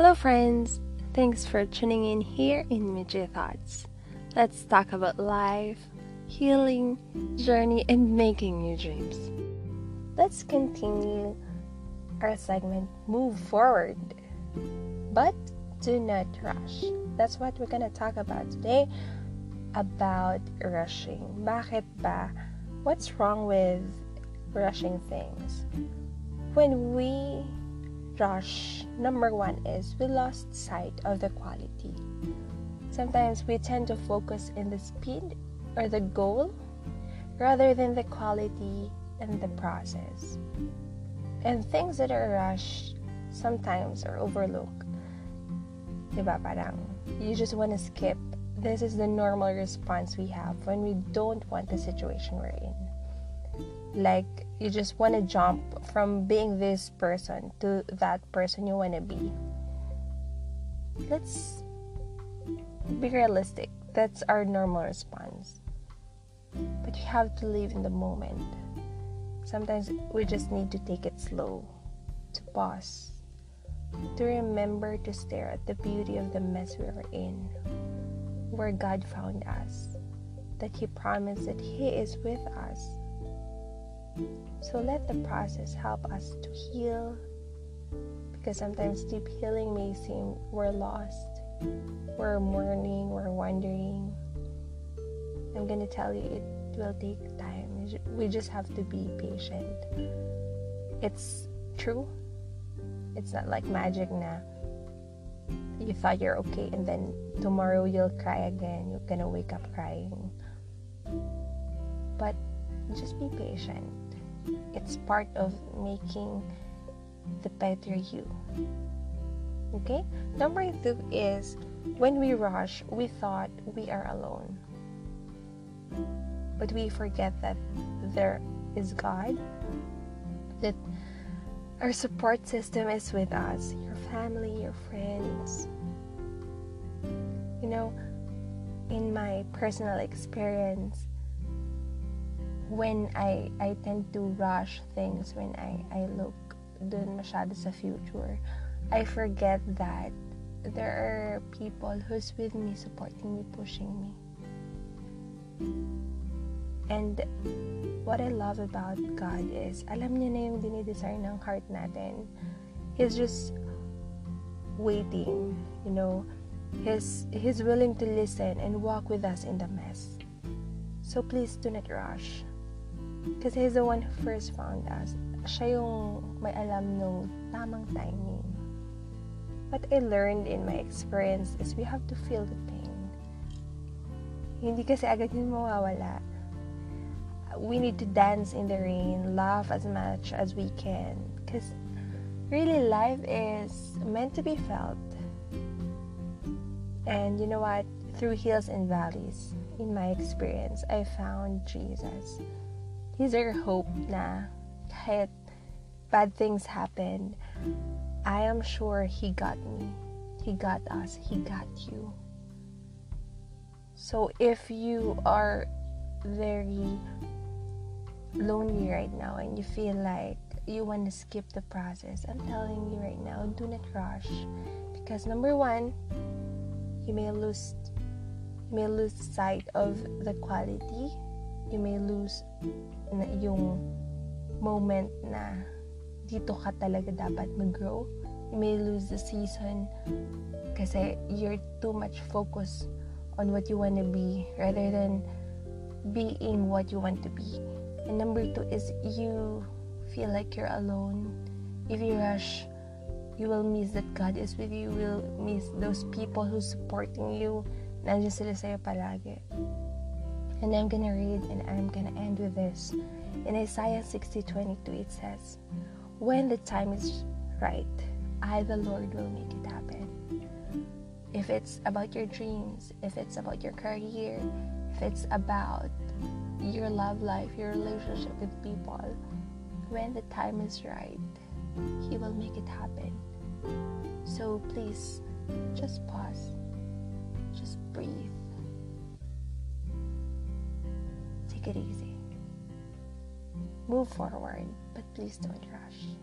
Hello, friends. Thanks for tuning in here in Midge Thoughts. Let's talk about life, healing, journey, and making new dreams. Let's continue our segment Move Forward. But do not rush. That's what we're to talk about today about rushing. Bakit ba? What's wrong with rushing things? When we rush, number one is we lost sight of the quality. Sometimes we tend to focus in the speed or the goal rather than the quality and the process. And things that are rushed sometimes are overlooked. Diba parang you just want to skip. This is the normal response we have when we don't want the situation we're in. Like you just want to jump from being this person to that person you want to be. Let's be realistic. That's our normal response. But you have to live in the moment. Sometimes we just need to take it slow, to pause, to remember to stare at the beauty of the mess we are in, where God found us, that He promised that He is with us. So let the process help us to heal, because sometimes deep healing may seem we're lost, we're mourning, we're wondering. I'm gonna tell you, it will take time. We just have to be patient. It's true. It's not like magic na you thought you're okay and then tomorrow you'll cry again. You're gonna wake up crying. But just be patient. It's part of making the better you. Okay? Number two is when we rush, we thought we are alone. But we forget that there is God, that our support system is with us, your family, your friends. You know, in my personal experience, when I, I tend to rush things, when I, I look dun masyado sa future, I forget that there are people who's with me, supporting me, pushing me. And what I love about God is, alam niya na yung dinidesire ng heart natin. He's just waiting, you know. He's, he's willing to listen and walk with us in the mess. So please do not rush. Because He's the one who first found us. Siya yung may alam nung tamang timing. What I learned in my experience is we have to feel the pain. Hindi kasi agad yun mawawala we need to dance in the rain, laugh as much as we can. Because really, life is meant to be felt. And you know what? Through hills and valleys, in my experience, I found Jesus. He's our hope na kahit bad things happen, I am sure He got me. He got us. He got you. So if you are very lonely right now and you feel like you want to skip the process, I'm telling you right now, do not rush. Because number one, you may lose you may lose sight of the quality. You may lose na yung moment na dito ka talaga dapat mag-grow. You may lose the season kasi you're too much focused on what you want to be rather than being what you want to be. And number two is you feel like you're alone. If you rush, you will miss that God is with you. You will miss those people who's supporting you. Nandiyan sila sa'yo palagi. And I'm gonna read and I'm gonna end with this. In Isaiah 60:22 it says, When the time is right, I the Lord will make it happen. If it's about your dreams, if it's about your career, if it's about your love life, your relationship with people, when the time is right, He will make it happen. So please, just pause, just breathe, take it easy, move forward, but please don't rush.